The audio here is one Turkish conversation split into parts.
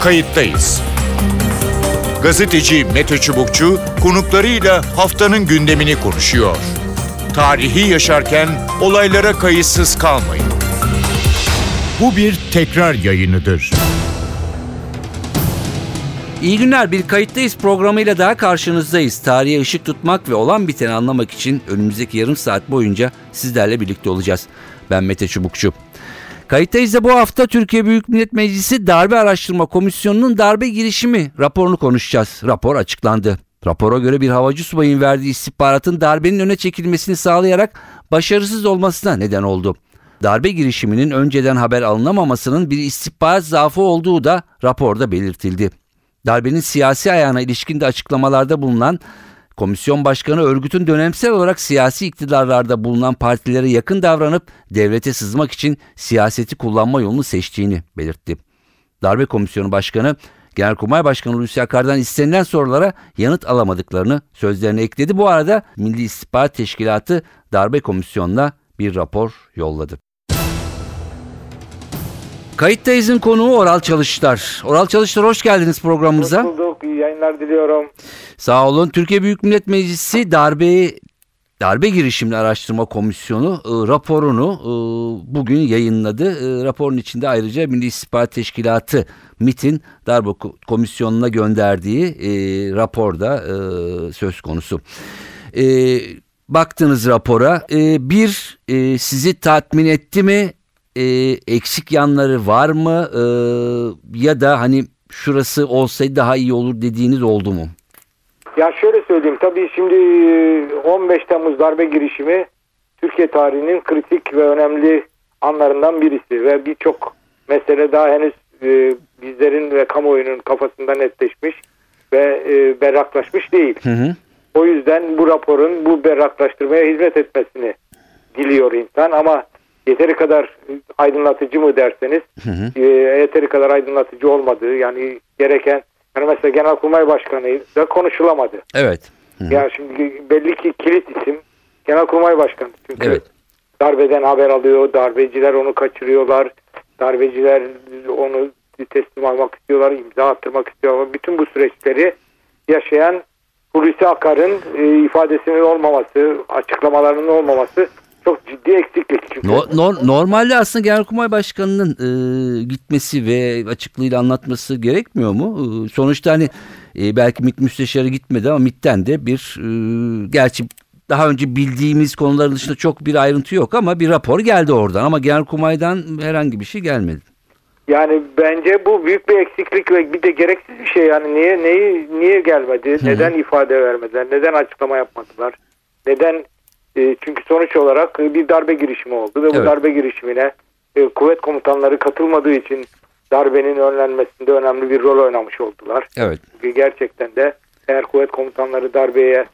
kayıttayız. Gazeteci Mete Çubukçu konuklarıyla haftanın gündemini konuşuyor. Tarihi yaşarken olaylara kayıtsız kalmayın. Bu bir tekrar yayınıdır. İyi günler bir kayıttayız programıyla daha karşınızdayız. Tarihe ışık tutmak ve olan biteni anlamak için önümüzdeki yarım saat boyunca sizlerle birlikte olacağız. Ben Mete Çubukçu. Kayıttayız da bu hafta Türkiye Büyük Millet Meclisi Darbe Araştırma Komisyonu'nun darbe girişimi raporunu konuşacağız. Rapor açıklandı. Rapora göre bir havacı subayın verdiği istihbaratın darbenin öne çekilmesini sağlayarak başarısız olmasına neden oldu. Darbe girişiminin önceden haber alınamamasının bir istihbarat zaafı olduğu da raporda belirtildi. Darbenin siyasi ayağına ilişkin de açıklamalarda bulunan Komisyon Başkanı örgütün dönemsel olarak siyasi iktidarlarda bulunan partilere yakın davranıp devlete sızmak için siyaseti kullanma yolunu seçtiğini belirtti. Darbe Komisyonu Başkanı Genelkurmay Başkanı Hulusi Akar'dan istenilen sorulara yanıt alamadıklarını sözlerine ekledi. Bu arada Milli İstihbarat Teşkilatı Darbe Komisyonu'na bir rapor yolladı. Kayıttayız'ın konuğu Oral Çalışlar. Oral Çalışlar hoş geldiniz programımıza. Hoş bulduk. İyi yayınlar diliyorum. Sağ olun. Türkiye Büyük Millet Meclisi darbe Darbe Girişimleri Araştırma Komisyonu e, raporunu e, bugün yayınladı. E, raporun içinde ayrıca Milli İstihbarat Teşkilatı MIT'in Darbe Komisyonu'na gönderdiği e, raporda e, söz konusu. E, baktınız rapora. E, bir, e, sizi tatmin etti mi? E, eksik yanları var mı? E, ya da hani şurası olsaydı daha iyi olur dediğiniz oldu mu? Ya şöyle söyleyeyim. Tabii şimdi 15 Temmuz darbe girişimi Türkiye tarihinin kritik ve önemli anlarından birisi ve birçok mesele daha henüz e, bizlerin ve kamuoyunun kafasında netleşmiş ve e, berraklaşmış değil. Hı hı. O yüzden bu raporun bu berraklaştırmaya hizmet etmesini diliyor insan ama yeteri kadar aydınlatıcı mı derseniz Hı hı. e, yeteri kadar aydınlatıcı olmadığı yani gereken yani mesela Genelkurmay Başkanı da konuşulamadı. Evet. Hı hı. Ya şimdi belli ki kilit isim Genelkurmay Başkanı. Çünkü Evet. darbeden haber alıyor, darbeciler onu kaçırıyorlar, darbeciler onu teslim almak istiyorlar, imza attırmak istiyorlar. Bütün bu süreçleri yaşayan Hulusi Akar'ın e, ifadesinin olmaması, açıklamalarının olmaması çok ciddi eksiklik. Çünkü No- nor- normalde aslında Genelkurmay Başkanı'nın e, gitmesi ve açıklığıyla anlatması gerekmiyor mu? E, sonuçta hani e, belki MİT müsteşarı gitmedi ama MİT'ten de bir e, gerçi daha önce bildiğimiz konuların dışında çok bir ayrıntı yok ama bir rapor geldi oradan ama Genelkurmay'dan herhangi bir şey gelmedi. Yani bence bu büyük bir eksiklik ve bir de gereksiz bir şey yani niye neyi niye gelmedi? Neden ifade vermediler? Neden açıklama yapmadılar? Neden e, çünkü sonuç olarak e, bir darbe girişimi oldu ve bu Evet. darbe girişimine e, kuvvet komutanları katılmadığı için darbenin önlenmesinde önemli bir rol oynamış oldular. Evet. Çünkü gerçekten de eğer kuvvet komutanları darbeye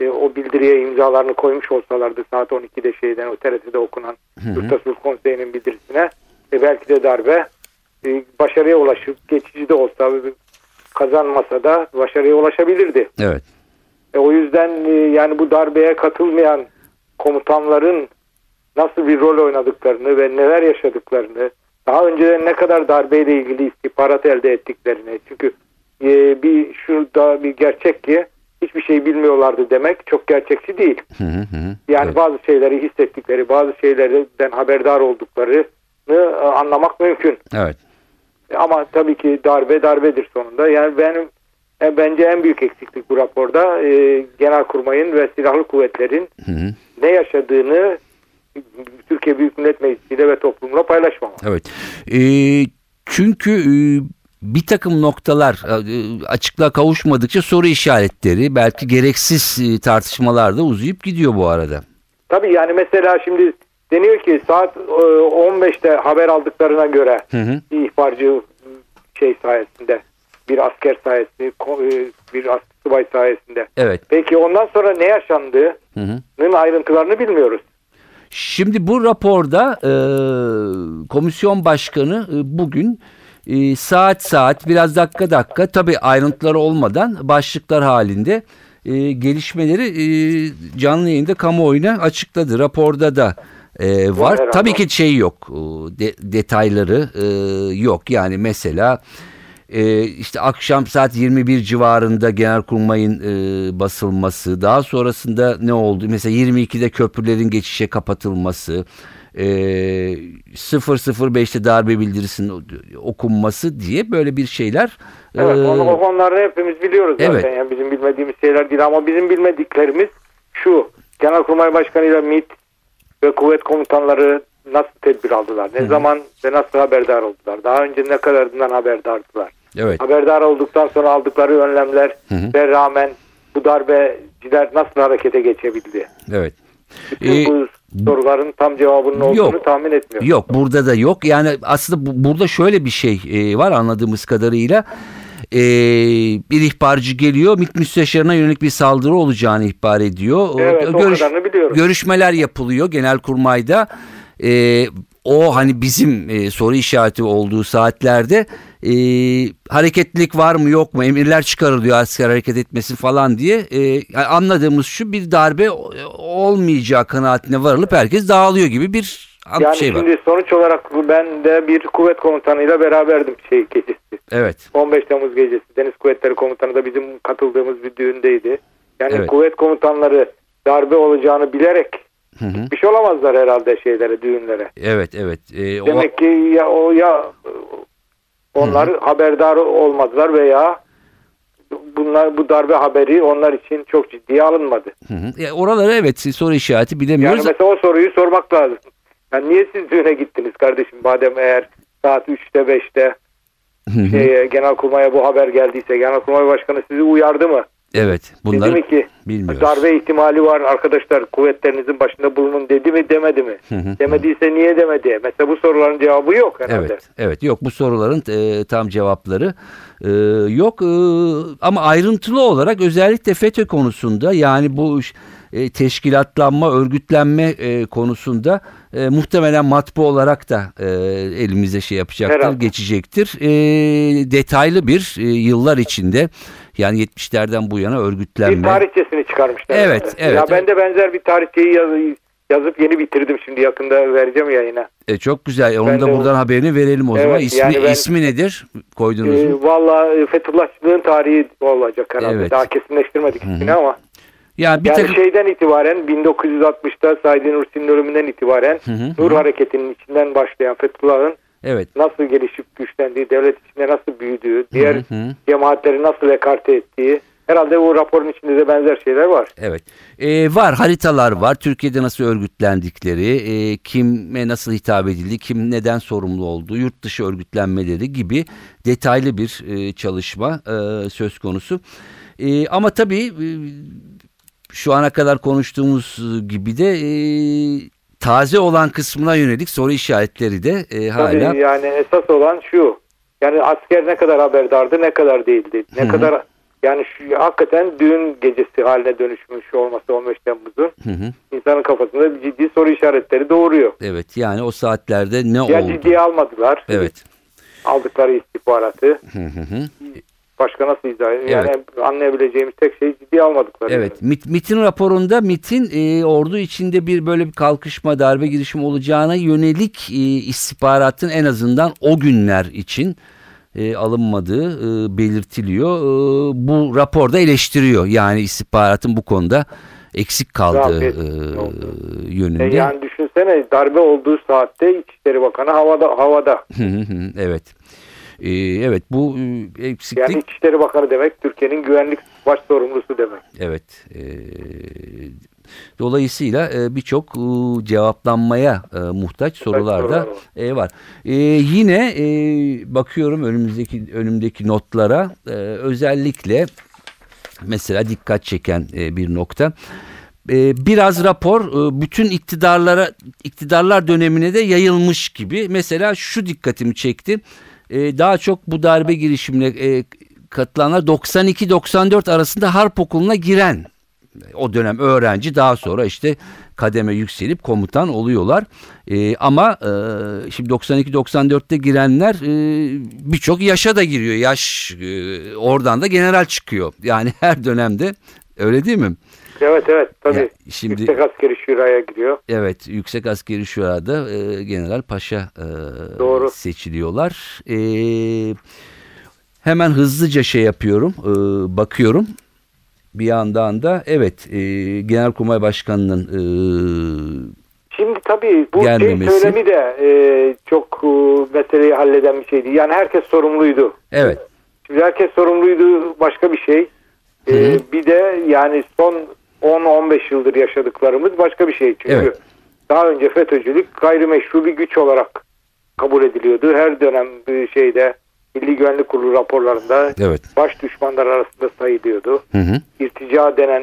e, o bildiriye imzalarını koymuş olsalardı saat 12'de şeyden o TRT'de okunan Yurtta Sulh Konseyi'nin bildirisine e, belki de darbe e, başarıya ulaşıp geçici de olsa kazanmasa da başarıya ulaşabilirdi. Evet. E, o yüzden e, yani bu darbeye katılmayan komutanların nasıl bir rol oynadıklarını ve neler yaşadıklarını daha önceden ne kadar darbeyle ilgili istihbarat elde ettiklerini çünkü e, bir şurada bir gerçek ki hiçbir şey bilmiyorlardı demek çok gerçekçi değil. Hı hı hı. Yani Evet. bazı şeyleri hissettikleri, bazı şeylerden haberdar olduklarını e, anlamak mümkün. Evet. Ama tabii ki darbe darbedir sonunda. Yani benim e, bence en büyük eksiklik bu raporda e, Genelkurmay'ın ve silahlı kuvvetlerin Hı hı. Ne yaşadığını Türkiye Büyük Millet Meclisi'yle ve toplumla paylaşmama. Evet. E, çünkü e, bir takım noktalar e, açıklığa kavuşmadıkça soru işaretleri belki gereksiz e, tartışmalar da uzayıp gidiyor bu arada. Tabii yani mesela şimdi deniyor ki saat e, 15'te haber aldıklarına göre Hı hı. ihbarcı şey sayesinde bir asker sayesinde e, bir subay sayesinde. Evet. Peki ondan sonra ne yaşandığının Hı hı. ayrıntılarını bilmiyoruz. Şimdi bu raporda e, komisyon başkanı e, bugün e, saat saat biraz dakika dakika tabi ayrıntıları olmadan başlıklar halinde e, gelişmeleri e, canlı yayında kamuoyuna açıkladı. Raporda da e, var. Tabii ki şey yok. de- detayları e, yok. Yani mesela e, işte akşam saat 21 civarında Genelkurmay'ın e, basılması, daha sonrasında ne oldu? Mesela 22'de köprülerin geçişe kapatılması, e, 005'te darbe bildirisinin okunması diye böyle bir şeyler. Evet, e, onu, o konuları hepimiz biliyoruz zaten. Evet. Yani bizim bilmediğimiz şeyler değil ama bizim bilmediklerimiz şu. Genelkurmay Başkanı ile MİT ve kuvvet komutanları nasıl tedbir aldılar? Ne zaman ve nasıl haberdar oldular? Daha önce ne kadarından haberdardılar? Evet. Haberdar olduktan sonra aldıkları önlemler ve rağmen bu darbeciler nasıl harekete geçebildi? Evet. Bütün Ee, bu soruların tam cevabının olduğunu yok. tahmin etmiyorum. Yok burada da yok. Yani aslında bu- burada şöyle bir şey e, var anladığımız kadarıyla. E, bir ihbarcı geliyor MİT müsteşarına yönelik bir saldırı olacağını ihbar ediyor. Evet, o kadarını biliyorum. Görüşmeler yapılıyor Genelkurmay'da. E, o hani bizim e, soru işareti olduğu saatlerde e, hareketlilik var mı yok mu emirler çıkarılıyor asker hareket etmesin falan diye e, yani anladığımız şu bir darbe o- olmayacağı kanaatine varılıp herkes dağılıyor gibi bir an- Yani şey var. şimdi sonuç olarak ben de bir kuvvet komutanıyla beraberdim şey gecesi. Evet. 15 Temmuz gecesi Deniz Kuvvetleri Komutanı da bizim katıldığımız bir düğündeydi. Yani Evet. kuvvet komutanları darbe olacağını bilerek Hı hı. bir şey olamazlar herhalde şeylere, düğünlere. Evet evet. E, o- Demek ki ya o ya onlar haberdar olmadılar veya bunlar bu darbe haberi onlar için çok ciddiye alınmadı. Hı hı. E, oraları evet soru işareti Yani bilemiyoruz. mesela o soruyu sormak lazım. Yani niye siz düğüne gittiniz kardeşim madem eğer saat 3'te 5'te Hı hı. şeye, Genelkurmay'a bu haber geldiyse Genelkurmay Başkanı sizi uyardı mı? Evet. Dedi Bunları mi ki bilmiyoruz. darbe ihtimali var arkadaşlar kuvvetlerinizin başında bulunun dedi mi demedi mi? Hı hı. Demediyse niye demedi? Mesela bu soruların cevabı yok herhalde. Evet, evet yok bu soruların e, tam cevapları e, yok E, ama ayrıntılı olarak özellikle FETÖ konusunda yani bu e, teşkilatlanma, örgütlenme e, konusunda e, muhtemelen matbu olarak da e, elimize şey yapacaktır, Herhalde. geçecektir. E, detaylı bir e, yıllar içinde yani 70'lerden bu yana Bir örgütlenme. tarihçesini çıkarmışlar. Evet, herhalde. evet. Ya ben de benzer bir tarihçeyi yaz- yazıp yeni bitirdim şimdi yakında vereceğim yayına. E, çok güzel. Onun Ben da de o- buradan haberini verelim o Evet, zaman. İsmi, yani ben- ismi nedir? Koydunuz mu? Ee, Valla Fethullahçılığın tarihi olacak herhalde. Evet. Daha kesinleştirmedik ismini ama. Yani bir Yani takım şeyden itibaren 1960'ta Said Nursi'nin ölümünden itibaren Hı hı, Nur hı. Hareketi'nin içinden başlayan Fethullah'ın evet. nasıl gelişip güçlendiği, devlet içinde nasıl büyüdüğü, diğer Hı hı. cemaatleri nasıl ekarte ettiği herhalde bu raporun içinde de benzer şeyler var. Evet. Ee, var haritalar var. Türkiye'de nasıl örgütlendikleri, e, kime nasıl hitap edildi, kim neden sorumlu olduğu, yurt dışı örgütlenmeleri gibi detaylı bir e, çalışma e, söz konusu. E, ama tabii e, şu ana kadar konuştuğumuz gibi de e, taze olan kısmına yönelik soru işaretleri de e, hala Tabii yani esas olan şu. Yani asker ne kadar haberdardı, ne kadar değildi. Ne Hı hı. kadar yani şu, hakikaten düğün gecesi haline dönüşmüş olması 15 Temmuz'un insanın kafasında bir ciddi soru işaretleri doğuruyor. evet yani o saatlerde ne Ya oldu? ciddiye almadılar. Evet. Aldıkları istihbaratı. Hı hı. Başka nasıl izah edeyim? Yani anlayabileceğimiz tek şey ciddiye almadıkları. Evet, MIT, MIT'in raporunda MIT'in e, ordu içinde bir böyle bir kalkışma, darbe girişimi olacağına yönelik e, istihbaratın en azından o günler için e, alınmadığı e, belirtiliyor. E, bu raporda eleştiriyor yani istihbaratın bu konuda eksik kaldığı e, oldu. E yönünde. yani düşünsene darbe olduğu saatte İçişleri Bakanı havada havada. Evet. E, evet bu e, eksiklik Yani İçişleri Bakanı demek Türkiye'nin güvenlik baş sorumlusu demek. Evet. e, dolayısıyla e, birçok e, cevaplanmaya e, muhtaç sorular da var. e, var. E, yine e, bakıyorum önümüzdeki önümdeki notlara e, özellikle mesela dikkat çeken e, bir nokta. E, biraz rapor e, bütün iktidarlara iktidarlar dönemine de yayılmış gibi. Mesela şu dikkatimi çekti. E, daha çok bu darbe girişimine e, katılanlar 92-94 arasında harp okuluna giren o dönem öğrenci daha sonra işte kademe yükselip komutan oluyorlar. E, ama e, şimdi 92-94'te girenler e, birçok yaşa da giriyor. Yaş e, oradan da general çıkıyor. Yani her dönemde öyle değil mi? Evet evet tabii. Ya, şimdi- Yüksek askeri şuraya giriyor. Evet Yüksek Askeri Şura'da e, General Paşa e, Doğru. seçiliyor. E, Hemen hızlıca şey yapıyorum, e, bakıyorum. Bir yandan da evet e, Genelkurmay Başkanı'nın e, Şimdi tabii bu şey Gelmemesi. söylemi de e, çok e, meseleyi halleden bir şeydi. Yani herkes sorumluydu. evet Şimdi herkes sorumluydu başka bir şey. E, hı. bir de yani son 10-15 yıldır yaşadıklarımız başka bir şey. Çünkü Evet. daha önce FETÖ'cülük gayrimeşru bir güç olarak kabul ediliyordu. Her dönem bir şeyde Milli Güvenlik Kurulu raporlarında evet. baş düşmanlar arasında sayılıyordu. Hı hı. irtica denen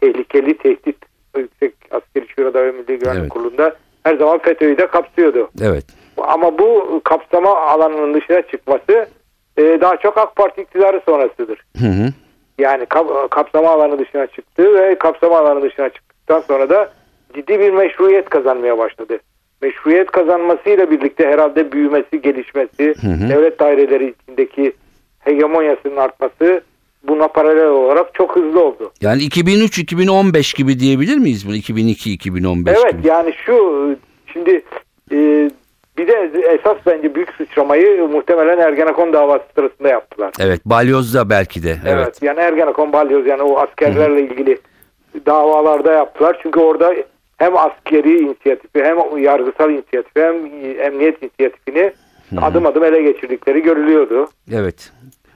tehlikeli tehdit Yüksek Askeri Şurada ve Milli Güvenlik Evet. Kurulu'nda her zaman FETÖ'yü de kapsıyordu. Evet. Ama bu kapsama alanının dışına çıkması e, daha çok AK Parti iktidarı sonrasıdır. Hı hı. Yani kap- kapsama alanı dışına çıktı ve kapsama alanı dışına çıktıktan sonra da ciddi bir meşruiyet kazanmaya başladı. Meşruiyet kazanmasıyla birlikte herhalde büyümesi, gelişmesi, Hı hı. devlet daireleri içindeki hegemonyasının artması buna paralel olarak çok hızlı oldu. Yani 2003-2015 gibi diyebilir miyiz bunu? 2002-2015 Evet gibi. yani şu şimdi e, bir de esas bence büyük sıçramayı muhtemelen Ergenekon davası sırasında yaptılar. Evet. Balyoz'da belki de. Evet. Evet. yani Ergenekon balyoz yani o askerlerle ilgili davalarda yaptılar. Çünkü orada hem askeri inisiyatifi hem yargısal inisiyatifi hem emniyet inisiyatifini adım adım ele geçirdikleri görülüyordu. Evet.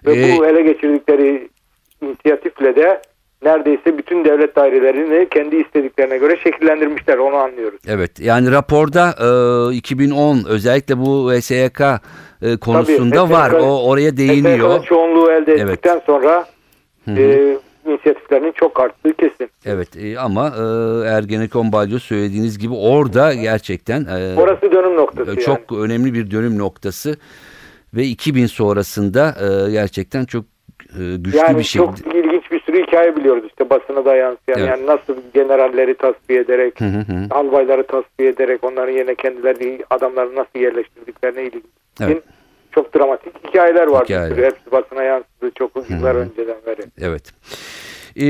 Ve Ee, bu ele geçirdikleri inisiyatifle de neredeyse bütün devlet dairelerini kendi istediklerine göre şekillendirmişler onu anlıyoruz. Evet yani raporda e, 2010 özellikle bu VSYK e, konusunda Tabii, var. O oraya değiniyor. çoğunluğu elde Evet. ettikten sonra e, inisiyatiflerinin çok arttığı kesin. Evet e, ama e, Ergenekon Balyoz söylediğiniz gibi orada gerçekten e, Orası dönüm noktası çok önemli bir dönüm noktası ve 2000 sonrasında e, gerçekten çok e, güçlü yani. Yani bir şekilde. çok sürü hikaye biliyoruz işte basına da yansıyan. Evet. Yani nasıl generalleri tasfiye ederek, Hı hı albayları tasfiye ederek onların yerine kendileri adamları nasıl yerleştirdiklerine ilgili Evet. çok dramatik hikayeler var. Hikayeler. Hepsi basına yansıdı çok yıllar önceden beri. Evet. Ee,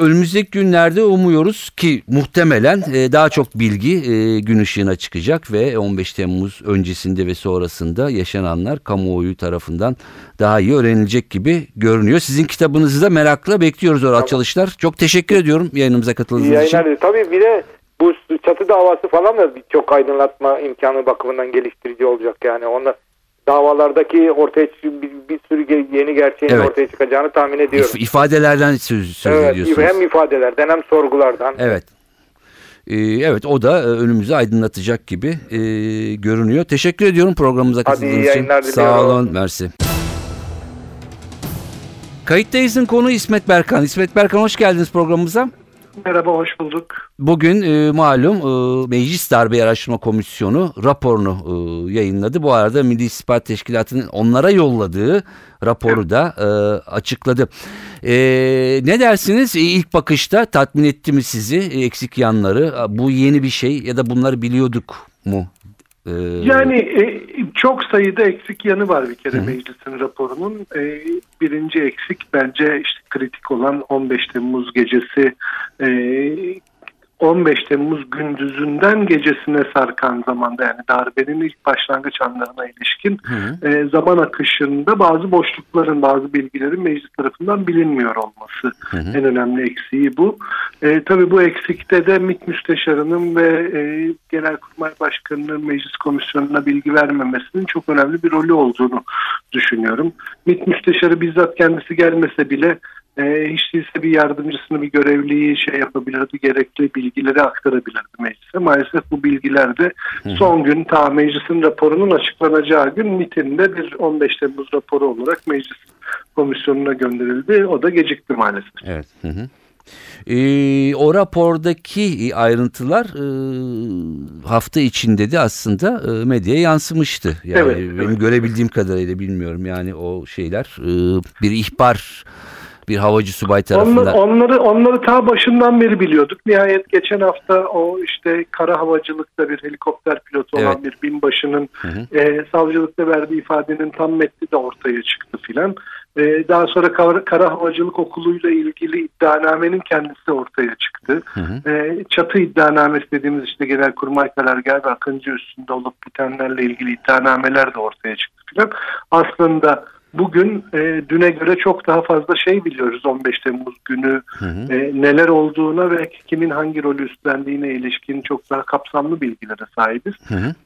önümüzdeki günlerde umuyoruz ki muhtemelen e, daha çok bilgi e, gün ışığına çıkacak ve 15 Temmuz öncesinde ve sonrasında yaşananlar kamuoyu tarafından daha iyi öğrenilecek gibi görünüyor. Sizin kitabınızı da merakla bekliyoruz o açılışlar. Çok teşekkür ediyorum yayınımıza İyi katıldığınız için. yayınlar. Tabii bir de bu çatı davası falan da çok aydınlatma imkanı bakımından geliştirici olacak yani. Onda davalardaki ortaya bir, bir sürü yeni gerçeğin Evet. ortaya çıkacağını tahmin ediyorum. İf- ifadelerden söz, söz evet, ediyorsunuz. hem ifadelerden hem sorgulardan. Evet. Ee, evet o da e, önümüzü aydınlatacak gibi e, görünüyor. Teşekkür ediyorum programımıza katıldığınız için. Sağ olun. Mersi. Kayıttayız'ın konu İsmet Berkan. İsmet Berkan hoş geldiniz programımıza. Merhaba, hoş bulduk. Bugün e, malum e, Meclis Darbe Araştırma Komisyonu raporunu e, yayınladı. Bu arada Milli İstihbarat Teşkilatı'nın onlara yolladığı raporu da e, açıkladı. E, ne dersiniz? E, ilk bakışta tatmin etti mi sizi e, eksik yanları? Bu yeni bir şey ya da bunları biliyorduk mu? E, Yani e, çok sayıda eksik yanı var bir kere meclisin raporunun. E, birinci eksik bence işte kritik olan 15 Temmuz gecesi e, 15 Temmuz gündüzünden gecesine sarkan zamanda yani darbenin ilk başlangıç anlarına ilişkin Hı. e, zaman akışında bazı boşlukların, bazı bilgilerin meclis tarafından bilinmiyor olması en önemli eksiği bu. E, tabii bu eksikte de MİT Müsteşarı'nın ve e, Genelkurmay Başkanı'nın meclis komisyonuna bilgi vermemesinin çok önemli bir rolü olduğunu düşünüyorum. MİT Müsteşarı bizzat kendisi gelmese bile e, hiç değilse bir yardımcısını bir görevliyi şey yapabilirdi, gerekli bilgileri aktarabilirdi meclise. Maalesef bu bilgiler de son gün ta meclisin raporunun açıklanacağı gün MİT'in de bir 15 Temmuz raporu olarak meclis komisyonuna gönderildi. O da gecikti maalesef. Evet. Hı hı. E, o rapordaki ayrıntılar e, hafta içinde de aslında e, medyaya yansımıştı. Yani Evet, benim evet. görebildiğim kadarıyla bilmiyorum yani o şeyler e, bir ihbar bir havacı subay tarafından. Onları, onları onları ta başından beri biliyorduk. Nihayet geçen hafta o işte kara havacılıkta bir helikopter pilotu olan Evet. bir binbaşının hı. e, savcılıkta verdiği ifadenin tam metni de ortaya çıktı filan. E, daha sonra kara, kara havacılık okuluyla ilgili iddianamenin kendisi ortaya çıktı. hı. E, çatı iddianamesi dediğimiz işte Genelkurmay karargahı ve Akıncı üstünde olup bitenlerle ilgili iddianameler de ortaya çıktı filan. Aslında bugün e, düne göre çok daha fazla şey biliyoruz 15 Temmuz günü e, neler olduğuna ve kimin hangi rolü üstlendiğine ilişkin çok daha kapsamlı bilgilere sahibiz.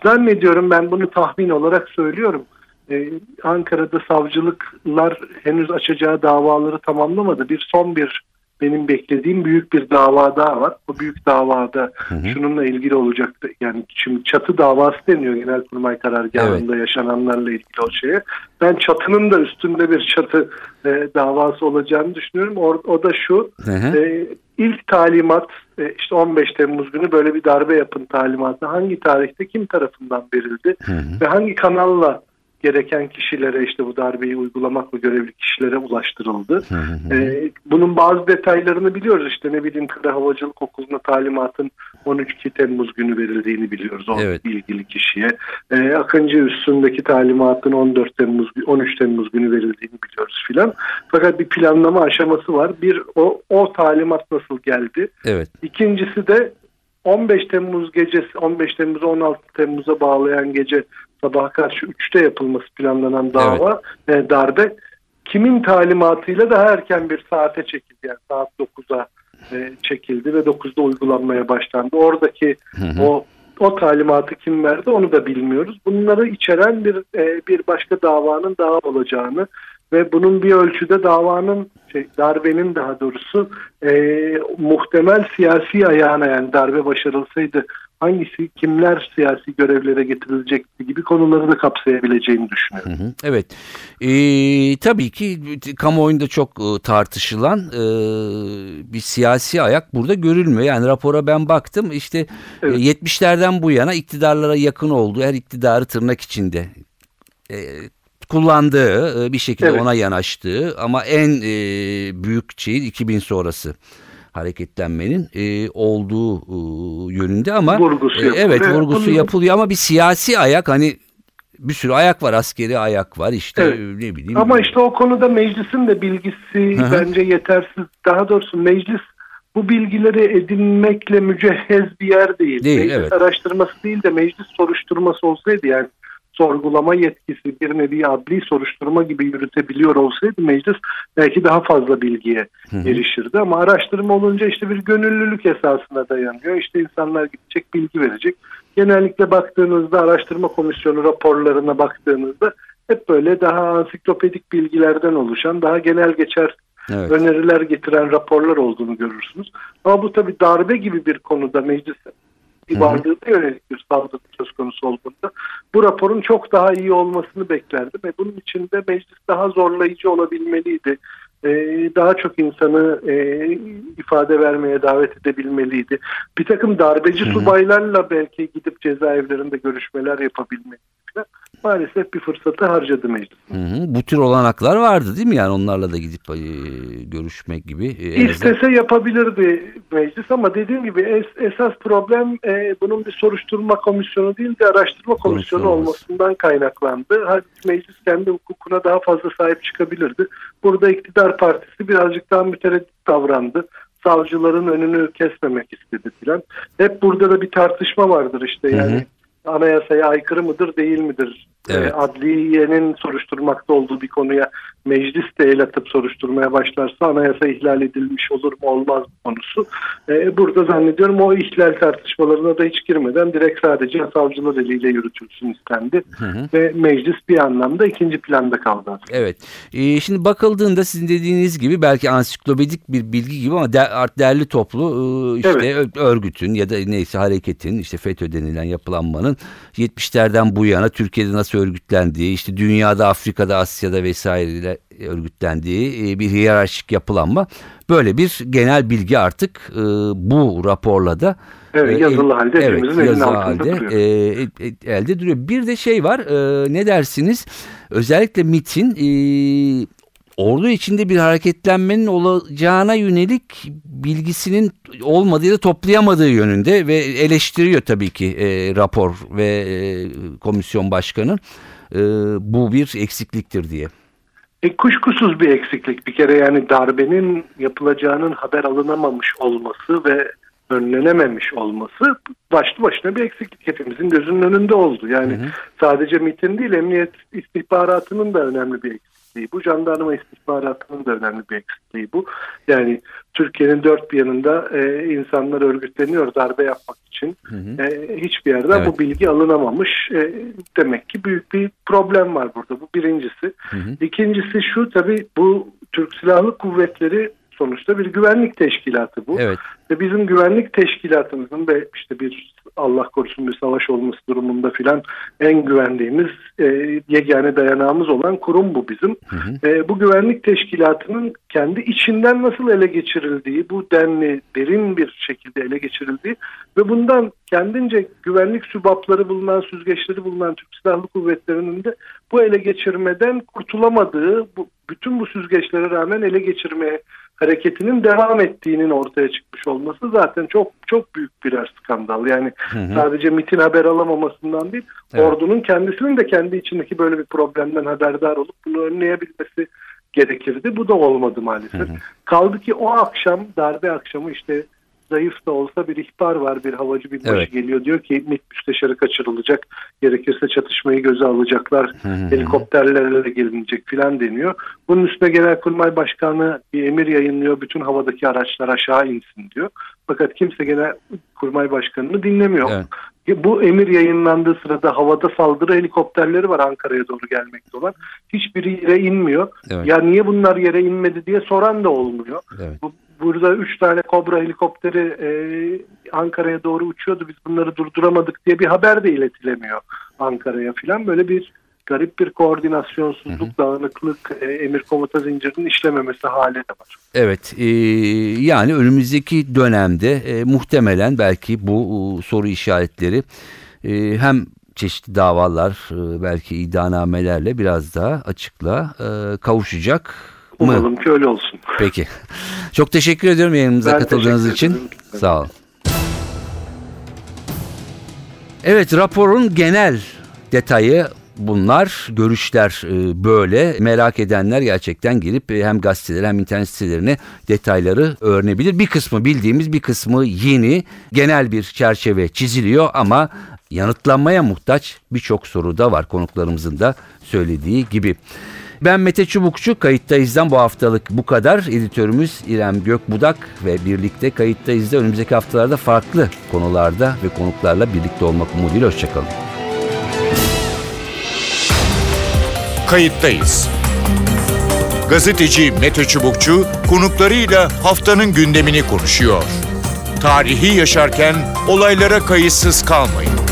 Zannediyorum ben bunu tahmin olarak söylüyorum. Ee, Ankara'da savcılıklar henüz açacağı davaları tamamlamadı. Bir son bir benim beklediğim büyük bir dava daha var. O büyük davada şununla ilgili olacaktı. Yani şimdi çatı davası deniyor Genelkurmay karargahında yaşananlarla ilgili o şeye. Ben çatının da üstünde bir çatı e, davası olacağını düşünüyorum. O, o da şu. Hı hı. E, ilk talimat e, işte 15 Temmuz günü böyle bir darbe yapın talimatı hangi tarihte kim tarafından verildi ve hangi kanalla gereken kişilere işte bu darbeyi uygulamakla görevli kişilere ulaştırıldı. Ee, bunun bazı detaylarını biliyoruz işte ne bileyim Kara Havacılık Okulu'na talimatın 12 Temmuz günü verildiğini biliyoruz o Evet. ilgili kişiye. Ee, Akıncı üstündeki talimatın 14 Temmuz 13 Temmuz günü verildiğini biliyoruz filan. Fakat bir planlama aşaması var. Bir o, o talimat nasıl geldi? Evet. İkincisi de 15 Temmuz gecesi 15 Temmuz'u 16 Temmuz'a bağlayan gece sabaha karşı 3'te yapılması planlanan dava e, darbe kimin talimatıyla daha erken bir saate çekildi yani saat 9'a e, çekildi ve 9'da uygulanmaya başlandı. Oradaki o o talimatı kim verdi onu da bilmiyoruz. Bunları içeren bir e, bir başka davanın daha olacağını ve bunun bir ölçüde davanın şey, darbenin daha doğrusu e, muhtemel siyasi ayağına yani darbe başarılsaydı hangisi kimler siyasi görevlere getirilecekti gibi konuları da kapsayabileceğini düşünüyorum. Hı hı, Evet. Ee, tabii ki kamuoyunda çok e, tartışılan e, bir siyasi ayak burada görülmüyor. Yani rapora ben baktım işte e, Evet. 70'lerden bu yana iktidarlara yakın olduğu her iktidarı tırnak içinde e, kullandığı e, bir şekilde Evet. ona yanaştığı ama en e, büyük şeyin 2000 sonrası hareketlenmenin e, olduğu e, yönünde ama Vurgusu e, yapılıyor. evet Ve vurgusu yapılıyor ama bir siyasi ayak hani bir sürü ayak var askeri ayak var işte Evet. ne bileyim. Ama işte o konuda meclisin de bilgisi Hı hı. bence yetersiz. Daha doğrusu meclis bu bilgileri edinmekle mücehhez bir yer değil. Değil, meclis evet. araştırması değil de meclis soruşturması olsaydı yani sorgulama yetkisi bir nevi adli soruşturma gibi yürütebiliyor olsaydı meclis belki daha fazla bilgiye erişirdi. Ama araştırma olunca işte bir gönüllülük esasına dayanıyor. İşte insanlar gidecek bilgi verecek. Genellikle baktığınızda araştırma komisyonu raporlarına baktığınızda hep böyle daha ansiklopedik bilgilerden oluşan, daha genel geçer Evet. öneriler getiren raporlar olduğunu görürsünüz. Ama bu tabii darbe gibi bir konuda meclis bir varlığına yönelik bir saldırı söz konusu olduğunda bu raporun çok daha iyi olmasını beklerdim ve bunun için de meclis daha zorlayıcı olabilmeliydi. Ee, daha çok insanı e, ifade vermeye davet edebilmeliydi. Bir takım darbeci subaylarla belki gidip cezaevlerinde görüşmeler yapabilmeliydi. Maalesef bir fırsatı harcadı meclis. Hı hı. Bu tür olanaklar vardı değil mi yani onlarla da gidip e, görüşmek gibi. e, İstese yapabilirdi meclis ama dediğim gibi es- esas problem e, bunun bir soruşturma komisyonu değil de araştırma komisyonu Komisyon olması. olmasından kaynaklandı. Halbuki meclis kendi hukukuna daha fazla sahip çıkabilirdi. Burada iktidar partisi birazcık daha mütereddit davrandı. Savcıların önünü kesmemek istedi filan. Hep burada da bir tartışma vardır işte Hı hı. Anayasaya aykırı mıdır değil midir? Evet. E, adliyenin soruşturmakta olduğu bir konuya meclis de el atıp soruşturmaya başlarsa anayasa ihlal edilmiş olur mu olmaz mı konusu. E, burada zannediyorum o ihlal tartışmalarına da hiç girmeden direkt sadece savcılar eliyle yürütülsün istendi. Ve meclis bir anlamda ikinci planda kaldı. Evet. Ee, şimdi bakıldığında sizin dediğiniz gibi belki ansiklopedik bir bilgi gibi ama der, art- derli toplu e, işte ö- örgütün ya da neyse hareketin işte FETÖ denilen yapılanmanın 70'lerden bu yana Türkiye'de nasıl örgütlendiği işte dünyada Afrika'da Asya'da vesaireyle örgütlendiği e, bir hiyerarşik yapılanma böyle bir genel bilgi artık e, bu raporla da Evet, e, yazılı halde evet, yazılı halde duruyor. e, elde duruyor. Bir de şey var e, ne dersiniz özellikle MIT'in e, ordu içinde bir hareketlenmenin olacağına yönelik bilgisinin olmadığı ya da toplayamadığı yönünde ve eleştiriyor tabii ki e, rapor ve e, komisyon başkanı e, bu bir eksikliktir diye. E, kuşkusuz bir eksiklik bir kere yani darbenin yapılacağının haber alınamamış olması ve önlenememiş olması başlı başına bir eksiklik hepimizin gözünün önünde oldu. Yani sadece MİT'in değil emniyet istihbaratının da önemli bir eksikliği. Eksikliği bu. Jandarma istihbaratının da önemli bir eksikliği bu. Yani Türkiye'nin dört bir yanında e, insanlar örgütleniyor darbe yapmak için. E, hiçbir yerden Evet. bu bilgi alınamamış. E, demek ki büyük bir problem var burada. Bu birincisi. İkincisi şu tabii bu Türk Silahlı Kuvvetleri sonuçta bir güvenlik teşkilatı bu. Evet. Ve bizim güvenlik teşkilatımızın ve işte bir Allah korusun bir savaş olması durumunda filan en güvendiğimiz e, yegane dayanağımız olan kurum bu bizim. E, bu güvenlik teşkilatının kendi içinden nasıl ele geçirildiği, bu denli derin bir şekilde ele geçirildiği ve bundan kendince güvenlik sübapları bulunan, süzgeçleri bulunan Türk Silahlı Kuvvetleri'nin de bu ele geçirmeden kurtulamadığı, bu, bütün bu süzgeçlere rağmen ele geçirmeye hareketinin devam ettiğinin ortaya çıkmış olması zaten çok çok büyük birer skandal. Yani sadece MIT'in haber alamamasından değil, Evet. ordunun kendisinin de kendi içindeki böyle bir problemden haberdar olup bunu önleyebilmesi gerekirdi. Bu da olmadı maalesef. Kaldı ki o akşam darbe akşamı işte zayıf da olsa bir ihbar var. Bir havacı binbaşı Evet. geliyor diyor ki MİT müsteşarı kaçırılacak. Gerekirse çatışmayı göze alacaklar. Helikopterlerle gelinecek filan deniyor. Bunun üstüne Genelkurmay Başkanı bir emir yayınlıyor. Bütün havadaki araçlar aşağı insin diyor. Fakat kimse Genelkurmay Başkanı'nı dinlemiyor. Evet. Bu emir yayınlandığı sırada havada saldırı helikopterleri var Ankara'ya doğru gelmekte olan. Hiçbiri yere inmiyor. Evet. Ya niye bunlar yere inmedi diye soran da olmuyor. Evet. Bu, burada üç tane Kobra helikopteri e, Ankara'ya doğru uçuyordu. Biz bunları durduramadık diye bir haber de iletilemiyor Ankara'ya filan. Böyle bir garip bir koordinasyonsuzluk, dağınıklık, e, emir komuta zincirinin işlememesi hali de var. Evet e, yani önümüzdeki dönemde e, muhtemelen belki bu e, soru işaretleri e, hem çeşitli davalar e, belki iddianamelerle biraz daha açıkla e, kavuşacak mı? Umalım ki öyle olsun. Peki. Çok teşekkür ediyorum yayınımıza Ben katıldığınız için. ederim. Sağ olun. Evet raporun genel detayı bunlar. Görüşler e, böyle. Merak edenler gerçekten gelip e, hem gazeteler hem internet sitelerine detayları öğrenebilir. Bir kısmı bildiğimiz bir kısmı yeni. Genel bir çerçeve çiziliyor ama yanıtlanmaya muhtaç birçok soru da var konuklarımızın da söylediği gibi. Ben Mete Çubukçu, Kayıttayız'dan bu haftalık bu kadar. Editörümüz İrem Gökbudak ve birlikte Kayıttayız'da önümüzdeki haftalarda farklı konularda ve konuklarla birlikte olmak umuduyla hoşçakalın. Kayıttayız. Gazeteci Mete Çubukçu konuklarıyla haftanın gündemini konuşuyor. Tarihi yaşarken olaylara kayıtsız kalmayın.